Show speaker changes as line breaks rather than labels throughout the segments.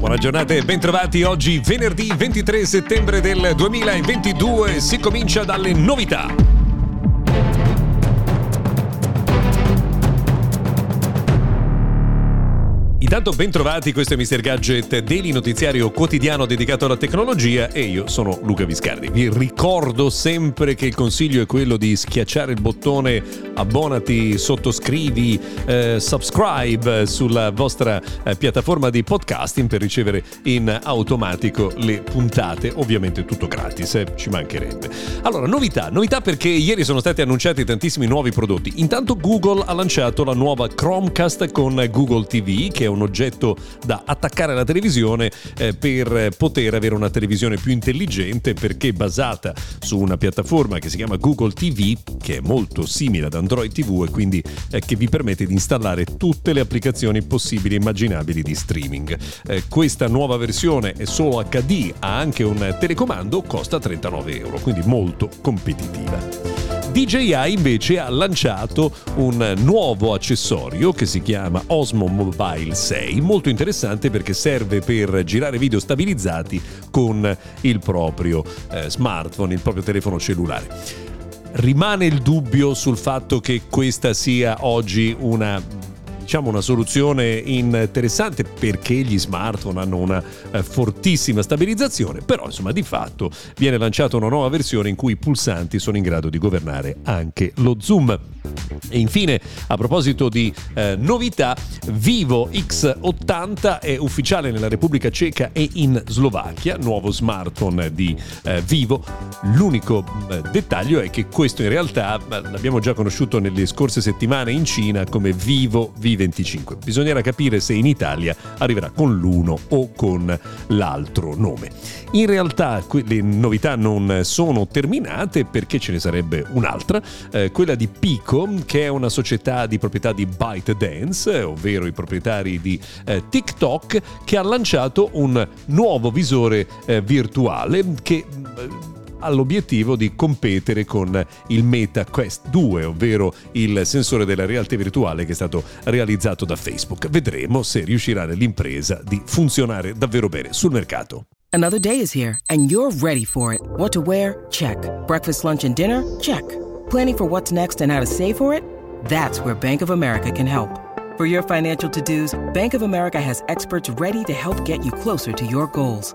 Buona giornata e bentrovati. Oggi venerdì 23 settembre del 2022 si comincia dalle novità. Intanto ben trovati, questo è Mr. Gadget Daily, notiziario quotidiano dedicato alla tecnologia e io sono Luca Viscardi. Vi ricordo sempre che il consiglio è quello di schiacciare il bottone abbonati, sottoscrivi, eh, subscribe sulla vostra eh, piattaforma di podcasting per ricevere in automatico le puntate, ovviamente tutto gratis, eh, ci mancherebbe. Allora, novità, novità perché ieri sono stati annunciati tantissimi nuovi prodotti. Intanto Google ha lanciato la nuova Chromecast con Google TV che è un un oggetto da attaccare alla televisione eh, per poter avere una televisione più intelligente perché basata su una piattaforma che si chiama Google TV che è molto simile ad Android TV e quindi eh, che vi permette di installare tutte le applicazioni possibili e immaginabili di streaming. Eh, questa nuova versione è solo HD, ha anche un telecomando, costa 39 euro, quindi molto competitiva. DJI invece ha lanciato un nuovo accessorio che si chiama Osmo Mobile 6, molto interessante perché serve per girare video stabilizzati con il proprio eh, smartphone, il proprio telefono cellulare. Rimane il dubbio sul fatto che questa sia oggi una diciamo una soluzione interessante perché gli smartphone hanno una eh, fortissima stabilizzazione, però insomma di fatto viene lanciata una nuova versione in cui i pulsanti sono in grado di governare anche lo zoom. E infine, a proposito di eh, novità, Vivo X80 è ufficiale nella Repubblica Ceca e in Slovacchia, nuovo smartphone di eh, Vivo. L'unico eh, dettaglio è che questo in realtà l'abbiamo già conosciuto nelle scorse settimane in Cina come Vivo v 25 Bisognerà capire se in Italia arriverà con l'uno o con l'altro nome. In realtà le novità non sono terminate perché ce ne sarebbe un'altra, eh, quella di Pico, che è una società di proprietà di ByteDance, ovvero i proprietari di eh, TikTok, che ha lanciato un nuovo visore eh, virtuale che eh, ha l'obiettivo di competere con il Meta Quest 2, ovvero il sensore della realtà virtuale che è stato realizzato da Facebook. Vedremo se riuscirà nell'impresa di funzionare davvero bene sul mercato.
Another day is here and you're ready for it. What to wear? Check. Breakfast, lunch and dinner? Check. Planning for what's next and how to save for it? That's where Bank of America can help. For your financial to-dos, Bank of America has experts ready to help get you closer to your goals.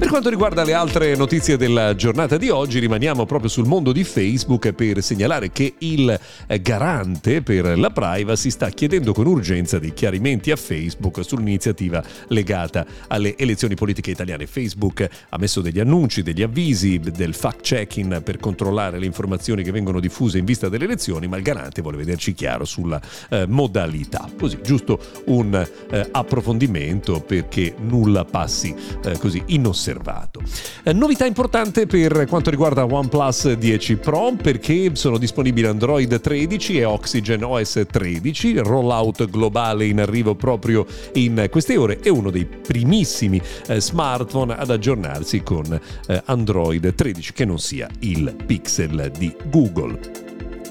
Per quanto riguarda le altre notizie della giornata di oggi, rimaniamo proprio sul mondo di Facebook per segnalare che il garante per la privacy sta chiedendo con urgenza dei chiarimenti a Facebook sull'iniziativa legata alle elezioni politiche italiane. Facebook ha messo degli annunci, degli avvisi, del fact-checking per controllare le informazioni che vengono diffuse in vista delle elezioni, ma il garante vuole vederci chiaro sulla eh, modalità. Così, giusto un eh, approfondimento perché nulla passi eh, così inosservato riservato. Eh, novità importante per quanto riguarda OnePlus 10 Pro perché sono disponibili Android 13 e Oxygen OS 13, rollout globale in arrivo proprio in queste ore e uno dei primissimi eh, smartphone ad aggiornarsi con eh, Android 13 che non sia il Pixel di Google.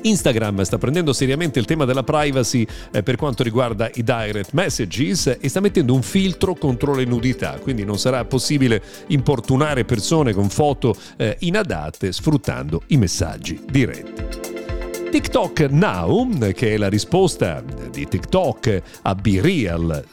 Instagram sta prendendo seriamente il tema della privacy eh, per quanto riguarda i direct messages e sta mettendo un filtro contro le nudità, quindi non sarà possibile importunare persone con foto eh, inadatte sfruttando i messaggi diretti. TikTok Now, che è la risposta di TikTok a Be Real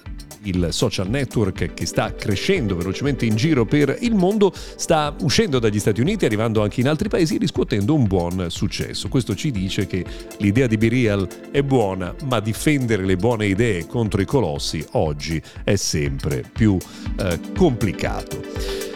il social network che sta crescendo velocemente in giro per il mondo, sta uscendo dagli Stati Uniti, arrivando anche in altri paesi, riscuotendo un buon successo. Questo ci dice che l'idea di BeReal è buona, ma difendere le buone idee contro i colossi oggi è sempre più eh, complicato.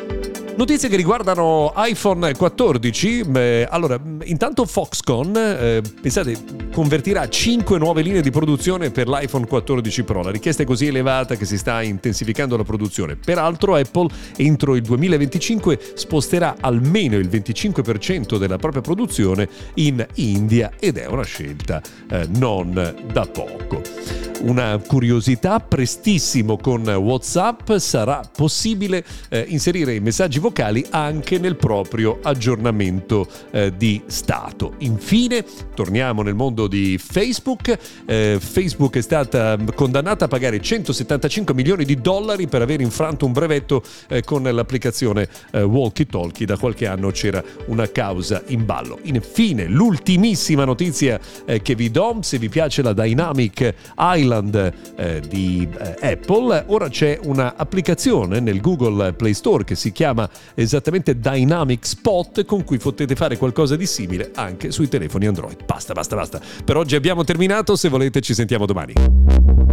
Notizie che riguardano iPhone 14. Beh, allora, intanto Foxconn, eh, pensate, convertirà 5 nuove linee di produzione per l'iPhone 14 Pro. La richiesta è così elevata che si sta intensificando la produzione. Peraltro Apple entro il 2025 sposterà almeno il 25% della propria produzione in India ed è una scelta eh, non da poco una curiosità, prestissimo con WhatsApp sarà possibile eh, inserire i messaggi vocali anche nel proprio aggiornamento eh, di stato. Infine, torniamo nel mondo di Facebook. Eh, Facebook è stata condannata a pagare 175 milioni di dollari per aver infranto un brevetto eh, con l'applicazione eh, Walkie Talkie. Da qualche anno c'era una causa in ballo. Infine, l'ultimissima notizia eh, che vi do, se vi piace la Dynamic Island eh, di Apple, ora c'è un'applicazione nel Google Play Store che si chiama esattamente Dynamic Spot con cui potete fare qualcosa di simile anche sui telefoni Android. Basta, basta, basta. Per oggi abbiamo terminato, se volete ci sentiamo domani.